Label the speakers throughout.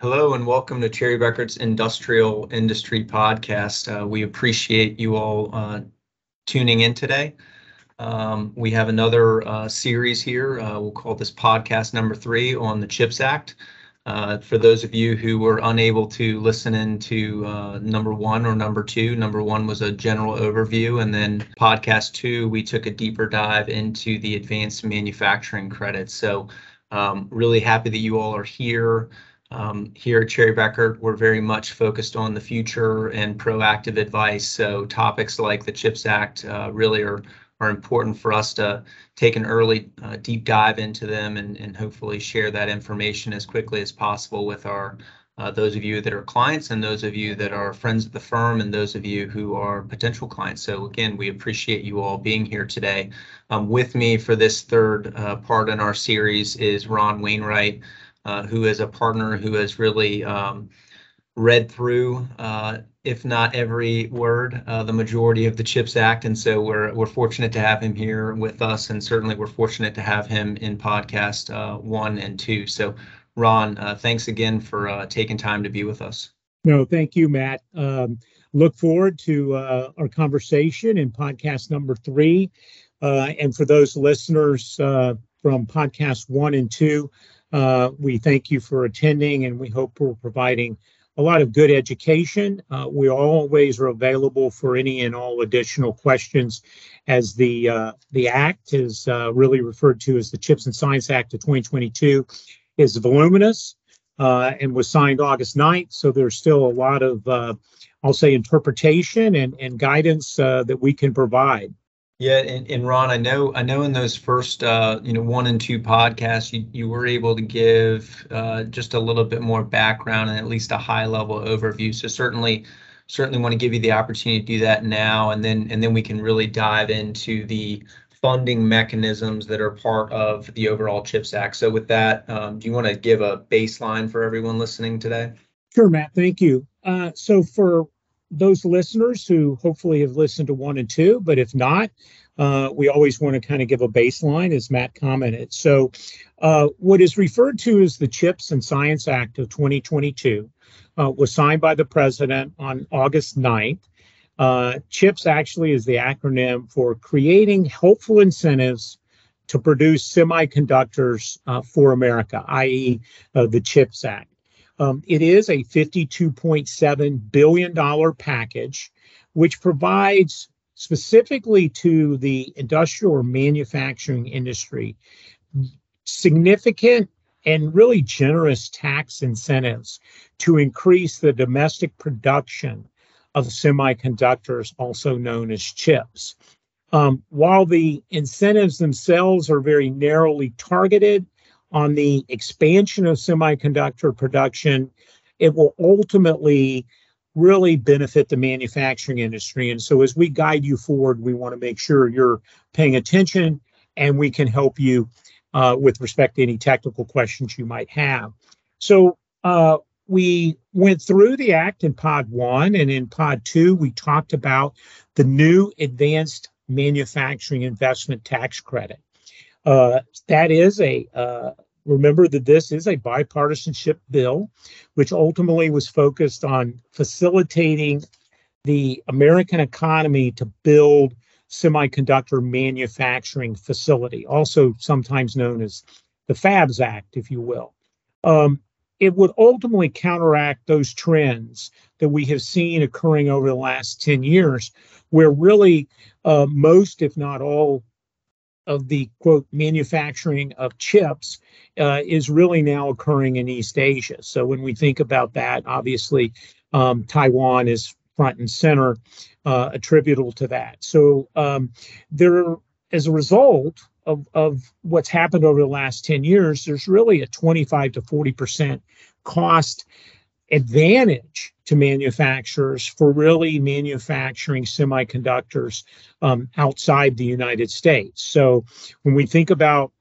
Speaker 1: Hello and welcome to Cherry Bekaert's Industrial Industry Podcast. Uh, we appreciate you all uh, tuning in today. Um, we have another uh, series here. Uh, we'll call this podcast number three on the CHIPS Act. Uh, for those of you who were unable to listen in to uh, number one or number two, number one was a general overview, and then podcast two, we took a deeper dive into the advanced manufacturing credits. So, um, really happy that you all are here. Um, here at Cherry Bekaert, we're very much focused on the future and proactive advice. So, topics like the CHIPS Act uh, really are are important for us to take an early uh, deep dive into them and, and hopefully share that information as quickly as possible with our uh, those of you that are clients and those of you that are friends of the firm and those of you who are potential clients. So again, we appreciate you all being here today. Um, with me for this third uh, part in our series is Ron Wainwright, uh, who is a partner who has really um, read through uh, if not every word, uh, the majority of the CHIPS Act. And so we're we're fortunate to have him here with us, and certainly we're fortunate to have him in podcast uh, one and two. So, Ron, uh, thanks again for uh, taking time to be with us.
Speaker 2: No, thank you, Matt. Um, look forward to our conversation in podcast number three. And for those listeners from podcast one and two, we thank you for attending, and we hope we're providing a lot of good education. Uh, we always are available for any and all additional questions as the uh, the act is uh, really referred to as the Chips and Science Act of 2022 is voluminous uh, and was signed August 9th. So there's still a lot of, uh, I'll say, interpretation and, and guidance uh, that we can provide.
Speaker 1: Yeah, and, and Ron, I know I know in those first uh, you know one and two podcasts, you, you were able to give uh, just a little bit more background and at least a high level overview. So certainly certainly want to give you the opportunity to do that now, and then and then we can really dive into the funding mechanisms that are part of the overall CHIPS Act. So with that, um, do you want to give a baseline for everyone listening today?
Speaker 2: Sure, Matt. Thank you. Uh, so for those listeners who hopefully have listened to one and two, but if not, uh, we always want to kind of give a baseline, as Matt commented. So, uh, what is referred to as the CHIPS and Science Act of 2022 uh, was signed by the president on August 9th. Uh, CHIPS actually is the acronym for Creating Helpful Incentives to Produce Semiconductors uh, for America, i.e., uh, the CHIPS Act. Um, it is a $52.7 billion package, which provides specifically to the industrial or manufacturing industry significant and really generous tax incentives to increase the domestic production of semiconductors, also known as chips. Um, while the incentives themselves are very narrowly targeted, on the expansion of semiconductor production, it will ultimately really benefit the manufacturing industry. And so, as we guide you forward, we want to make sure you're paying attention and we can help you uh, with respect to any technical questions you might have. So, uh, we went through the act in pod one, and in pod two, we talked about the new advanced manufacturing investment tax credit. Uh, that is a uh, remember that this is a bipartisanship bill, which ultimately was focused on facilitating the American economy to build semiconductor manufacturing facility, also sometimes known as the FABS Act, if you will. Um, it would ultimately counteract those trends that we have seen occurring over the last 10 years, where really uh, most, if not all, of the quote manufacturing of chips uh, is really now occurring in East Asia. So when we think about that, obviously um, Taiwan is front and center uh, attributable to that. So um, there, as a result of, of what's happened over the last 10 years, there's really a 25 to 40 percent cost advantage to manufacturers for really manufacturing semiconductors um, outside the United States. So when we think about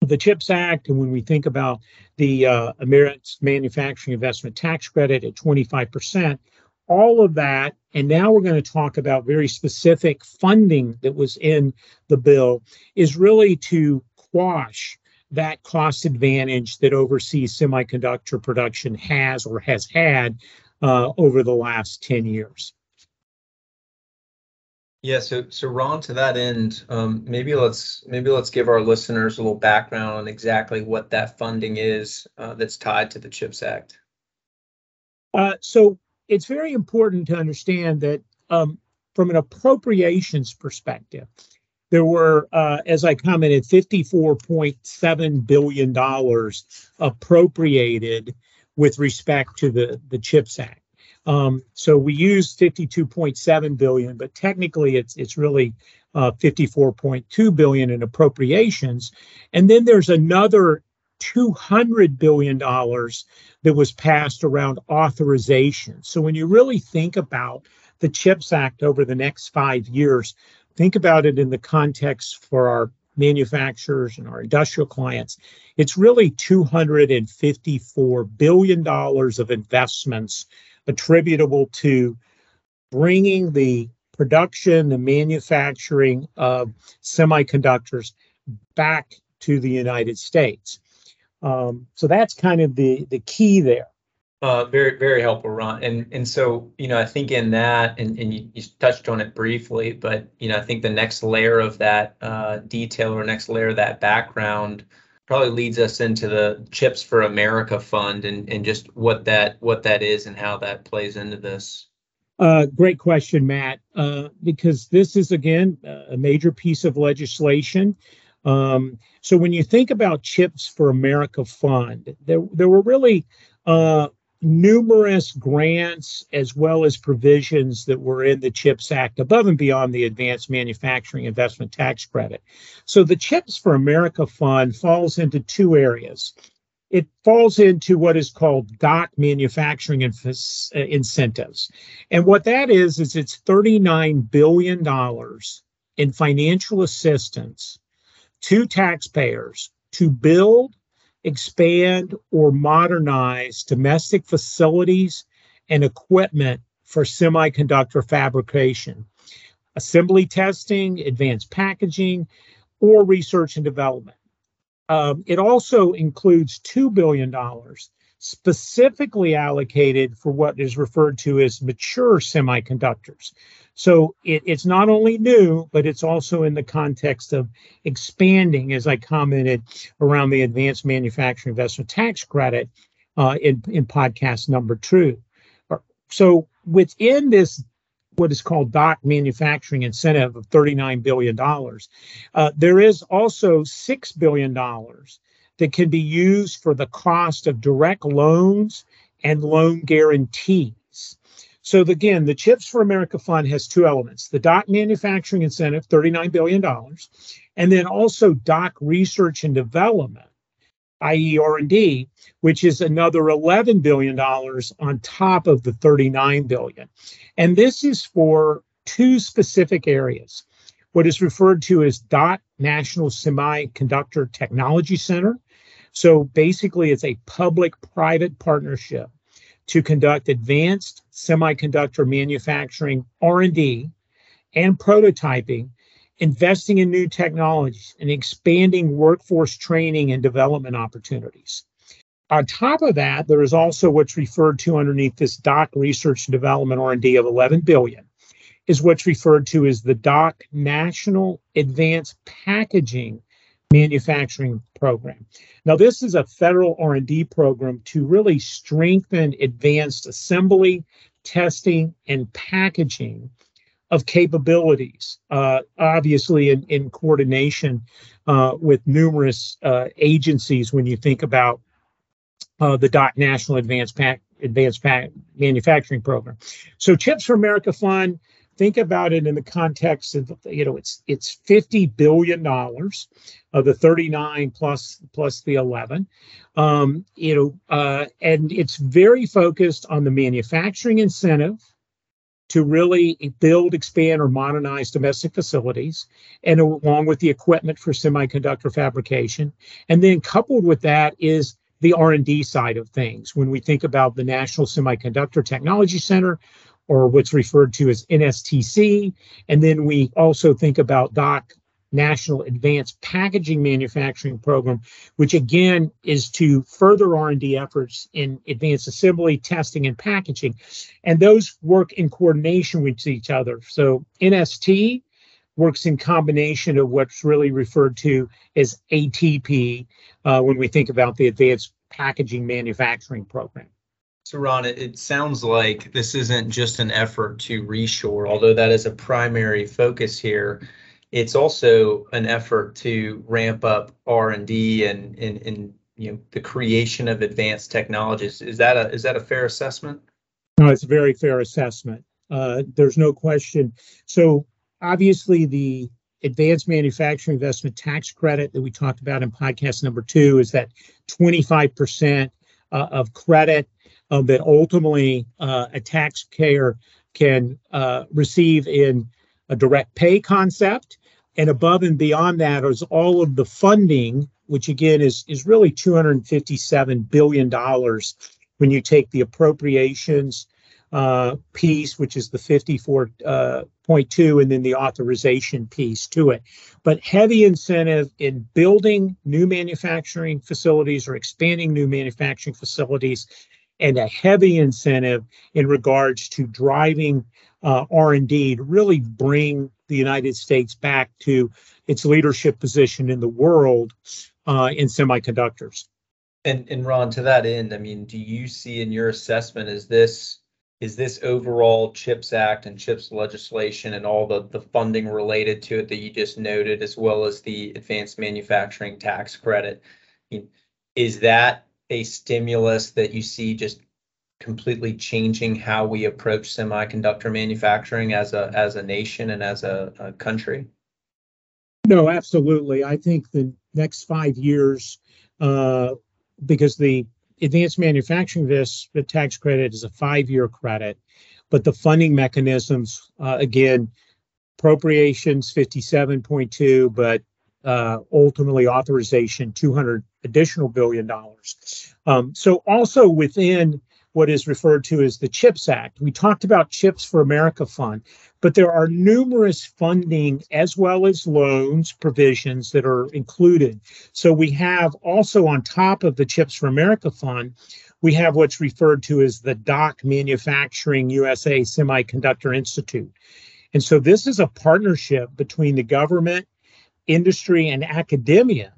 Speaker 2: the CHIPS Act and when we think about the uh, Manufacturing Investment Tax Credit at 25%, all of that, and now we're going to talk about very specific funding that was in the bill, is really to quash that cost advantage that overseas semiconductor production has or has had uh, over the last 10 years.
Speaker 1: Yeah, so so Ron, to that end, um, maybe let's maybe let's give our listeners a little background on exactly what that funding is uh, that's tied to the CHIPS Act.
Speaker 2: Uh, so it's very important to understand that um, from an appropriations perspective, there were, uh, as I commented, $54.7 billion appropriated with respect to the, the CHIPS Act. Um, so we used 52.7 billion, but technically it's it's really uh, 54.2 billion in appropriations, and then there's another 200 billion dollars that was passed around authorization. So when you really think about the CHIPS Act over the next five years, think about it in the context for our manufacturers and our industrial clients. It's really $254 billion of investments attributable to bringing the production, the manufacturing of semiconductors back to the United States. Um, so that's kind of the the key there.
Speaker 1: Uh, very, very helpful, Ron. And and so, you know, I think in that, and, and you, you touched on it briefly, but you know, I think the next layer of that uh, detail or next layer of that background probably leads us into the Chips for America Fund and and just what that what that is and how that plays into this.
Speaker 2: Uh, great question, Matt. Uh, because this is again a major piece of legislation. Um, so when you think about Chips for America Fund, there there were really uh, numerous grants as well as provisions that were in the CHIPS Act above and beyond the Advanced Manufacturing Investment Tax Credit. So the CHIPS for America Fund falls into two areas. It falls into what is called DOC manufacturing inf- uh, incentives. And what that is, is it's $39 billion in financial assistance to taxpayers to build expand or modernize domestic facilities and equipment for semiconductor fabrication, assembly testing, advanced packaging, or research and development. Um, it also includes $2 billion specifically allocated for what is referred to as mature semiconductors. So it, it's not only new, but it's also in the context of expanding, as I commented around the advanced manufacturing investment tax credit uh, in, in podcast number two. So within this what is called DOC manufacturing incentive of $39 billion. Uh, there is also $6 billion that can be used for the cost of direct loans and loan guarantees. So again, the Chips for America Fund has two elements: the DOC manufacturing incentive, $39 billion, and then also DOC research and development, i.e. R&D, which is another $11 billion on top of the 39 billion. And this is for two specific areas. What is referred to as DOT National Semiconductor Technology Center. So basically, it's a public-private partnership to conduct advanced semiconductor manufacturing R&D and prototyping, investing in new technologies and expanding workforce training and development opportunities. On top of that, there is also what's referred to underneath this DOC research and development R&D of 11 billion is what's referred to as the DOC National Advanced Packaging manufacturing program. Now, this is a federal R&D program to really strengthen advanced assembly, testing, and packaging of capabilities, uh, obviously in, in coordination uh, with numerous uh, agencies when you think about uh, the DOC National Advanced, Advanced Pack Manufacturing Program. So Chips for America Fund think about it in the context of you know it's it's 50 billion dollars of the 39 plus plus the 11 um, you know uh, and it's very focused on the manufacturing incentive to really build expand or modernize domestic facilities and along with the equipment for semiconductor fabrication. And then coupled with that is the r&d side of things. When we think about the national semiconductor technology center or what's referred to as NSTC. And then we also think about DOC National Advanced Packaging Manufacturing Program, which again is to further R&D efforts in advanced assembly, testing, and packaging. And those work in coordination with each other. So NST works in combination of what's really referred to as ATP uh, when we think about the Advanced Packaging Manufacturing Program.
Speaker 1: So, Ron, it, it, sounds like this isn't just an effort to reshore, although that is a primary focus here it's also an effort to ramp up R and D and in you know the creation of advanced technologies. Is that a is that a fair assessment?
Speaker 2: No, it's a very fair assessment. Uh, there's no question. So obviously the advanced manufacturing investment tax credit that we talked about in podcast number two is that 25% uh, of credit um, that ultimately uh, a taxpayer can uh, receive in a direct pay concept and above and beyond that is all of the funding, which again is, is really $257 billion when you take the appropriations uh, piece, which is the 54.2, uh, and then the authorization piece to it. But heavy incentive in building new manufacturing facilities or expanding new manufacturing facilities, and a heavy incentive in regards to driving uh, R&D to really bring the United States back to its leadership position in the world uh, in semiconductors.
Speaker 1: And and Ron, to that end, I mean, do you see in your assessment is this is this overall CHIPS Act and CHIPS legislation and all the the funding related to it that you just noted, as well as the advanced manufacturing tax credit, is that a stimulus that you see just completely changing how we approach semiconductor manufacturing as a as a nation and as a, a country?
Speaker 2: No, absolutely. I think the next five years, uh, because the advanced manufacturing this the tax credit is a five-year credit, but the funding mechanisms uh, again, appropriations 57.2, but uh, ultimately authorization 200 additional billion dollars. Um, so also within what is referred to as the CHIPS Act. We talked about CHIPS for America Fund, but there are numerous funding as well as loans provisions that are included. So we have also on top of the CHIPS for America Fund, we have what's referred to as the DOC Manufacturing USA Semiconductor Institute. And so this is a partnership between the government, industry, and academia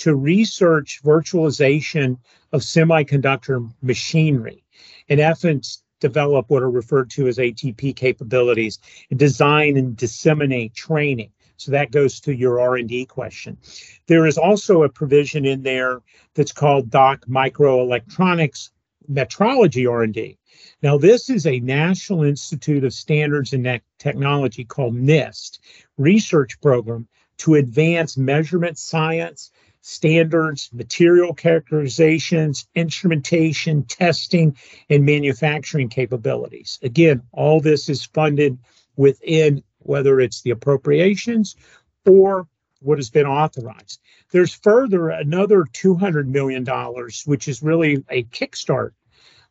Speaker 2: to research virtualization of semiconductor machinery in essence, develop what are referred to as ATP capabilities, and design and disseminate training. So that goes to your R&D question. There is also a provision in there that's called DOC Microelectronics Metrology R&D. Now, this is a National Institute of Standards and Technology called NIST research program to advance measurement science standards, material characterizations, instrumentation, testing, and manufacturing capabilities. Again, all this is funded within whether it's the appropriations or what has been authorized. There's further another $200 million, which is really a kickstart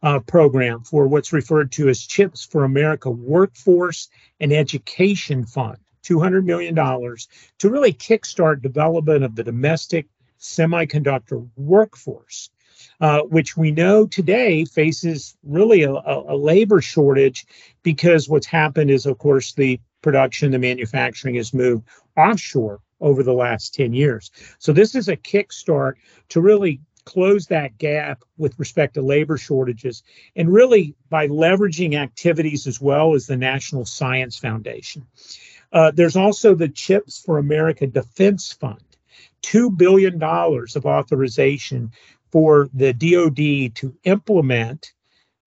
Speaker 2: uh, program for what's referred to as CHIPS for America Workforce and Education Fund. $200 million to really kickstart development of the domestic semiconductor workforce, uh, which we know today faces really a, a, labor shortage because what's happened is, of course, the production, the manufacturing has moved offshore over the last 10 years. So this is a kickstart to really close that gap with respect to labor shortages and really by leveraging activities as well as the National Science Foundation. Uh, there's also the CHIPS for America Defense Fund. $2 billion of authorization for the DoD to implement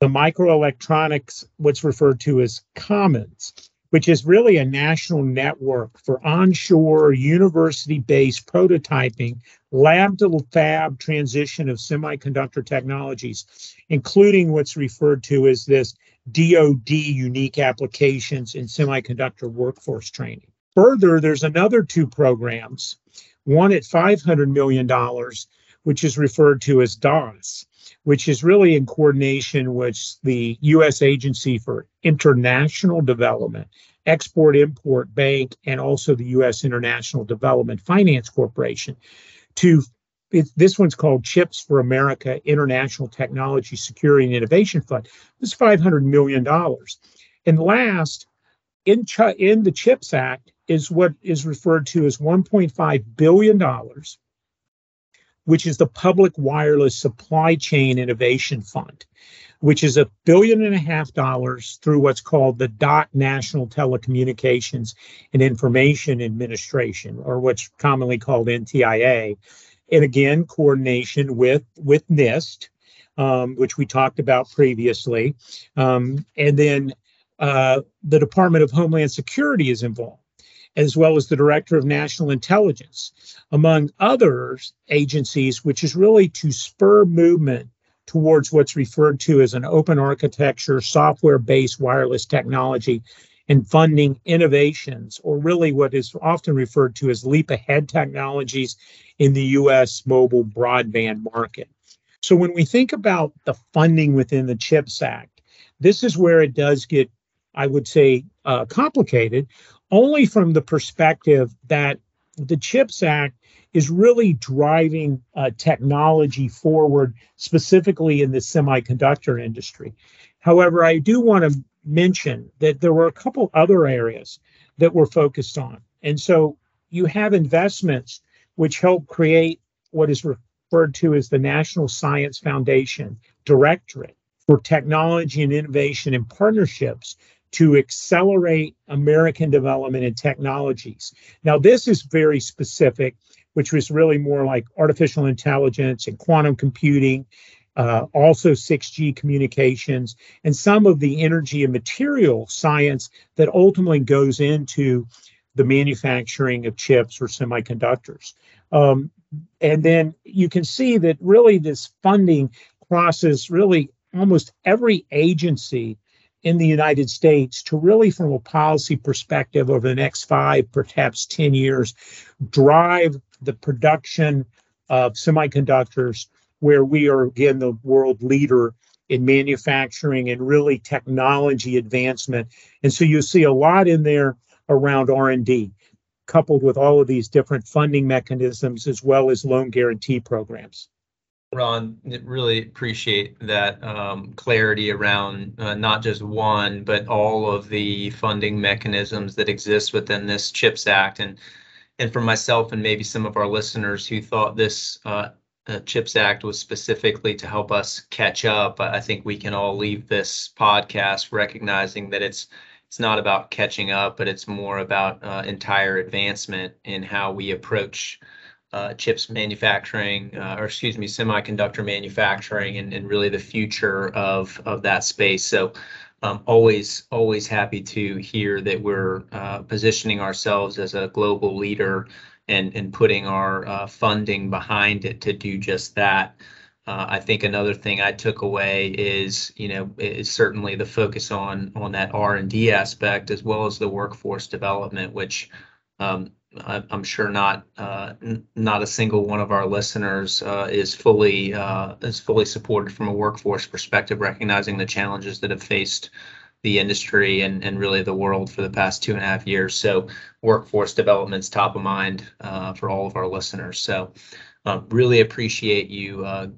Speaker 2: the microelectronics, what's referred to as Commons, which is really a national network for onshore university based prototyping, lab to fab transition of semiconductor technologies, including what's referred to as this DoD unique applications in semiconductor workforce training. Further, there's another two programs one at $500 million, which is referred to as DOS, which is really in coordination with the U.S. Agency for International Development, Export Import Bank and also the U.S. International Development Finance Corporation to it, this one's called Chips for America International Technology Security and Innovation Fund. This is $500 million. And last, in, Ch- in the CHIPS Act is what is referred to as $1.5 billion, which is the Public Wireless Supply Chain Innovation Fund which is a billion and a half dollars through what's called the DOT National Telecommunications and Information Administration, or what's commonly called NTIA. And again, coordination with, with NIST, um, which we talked about previously. Um, and then uh, the Department of Homeland Security is involved, as well as the Director of National Intelligence, among other agencies, which is really to spur movement towards what's referred to as an open architecture, software based wireless technology and funding innovations, or really what is often referred to as leap ahead technologies in the US mobile broadband market. So when we think about the funding within the CHIPS Act, this is where it does get, I would say, uh, complicated, only from the perspective that the CHIPS Act is really driving uh, technology forward, specifically in the semiconductor industry. However, I do want to mention that there were a couple other areas that we're focused on. And so you have investments which help create what is referred to as the National Science Foundation Directorate for Technology and Innovation and Partnerships to accelerate American development in technologies. Now, this is very specific which was really more like artificial intelligence and quantum computing, uh, also 6G communications, and some of the energy and material science that ultimately goes into the manufacturing of chips or semiconductors. Um, and then you can see that really this funding crosses really almost every agency in the United States to really, from a policy perspective, over the next five, perhaps 10 years, drive the production of semiconductors, where we are again the world leader in manufacturing and really technology advancement. And so you see a lot in there around R&D, coupled with all of these different funding mechanisms as well as loan guarantee programs.
Speaker 1: Ron, really appreciate that um, clarity around uh, not just one, but all of the funding mechanisms that exist within this CHIPS Act. And and for myself and maybe some of our listeners who thought this uh, uh, CHIPS Act was specifically to help us catch up, I think we can all leave this podcast recognizing that it's it's not about catching up, but it's more about uh, entire advancement in how we approach uh, chips manufacturing, uh, or excuse me, semiconductor manufacturing, and, and really the future of of that space. So um, always always happy to hear that we're uh, positioning ourselves as a global leader and and putting our uh, funding behind it to do just that. Uh, I think another thing I took away is you know is certainly the focus on on that R and D aspect as well as the workforce development, which um, I'm sure not uh, not a single one of our listeners uh, is fully uh, is fully supported from a workforce perspective, recognizing the challenges that have faced the industry and, and really the world for the past two and a half years. So workforce development's top of mind uh, for all of our listeners. So uh, really appreciate you uh,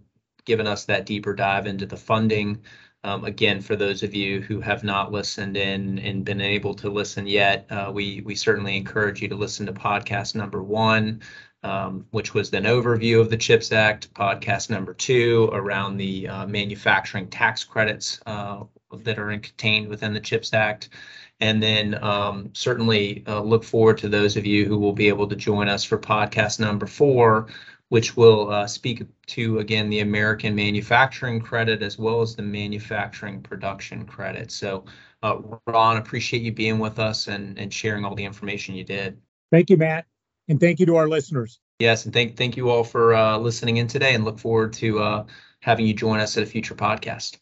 Speaker 1: giving us that deeper dive into the funding. Um, again, for those of you who have not listened in and been able to listen yet, uh, we we certainly encourage you to listen to podcast number one, um, which was an overview of the CHIPS Act. Podcast number two around the uh, manufacturing tax credits uh, that are contained within the CHIPS Act. And then um, certainly uh, look forward to those of you who will be able to join us for podcast number four, which will uh, speak to, again, the American manufacturing credit as well as the manufacturing production credit. So, uh, Ron, appreciate you being with us and, and sharing all the information you did.
Speaker 2: Thank you, Matt. And thank you to our listeners.
Speaker 1: Yes, and thank, thank you all for uh, listening in today and look forward to uh, having you join us at a future podcast.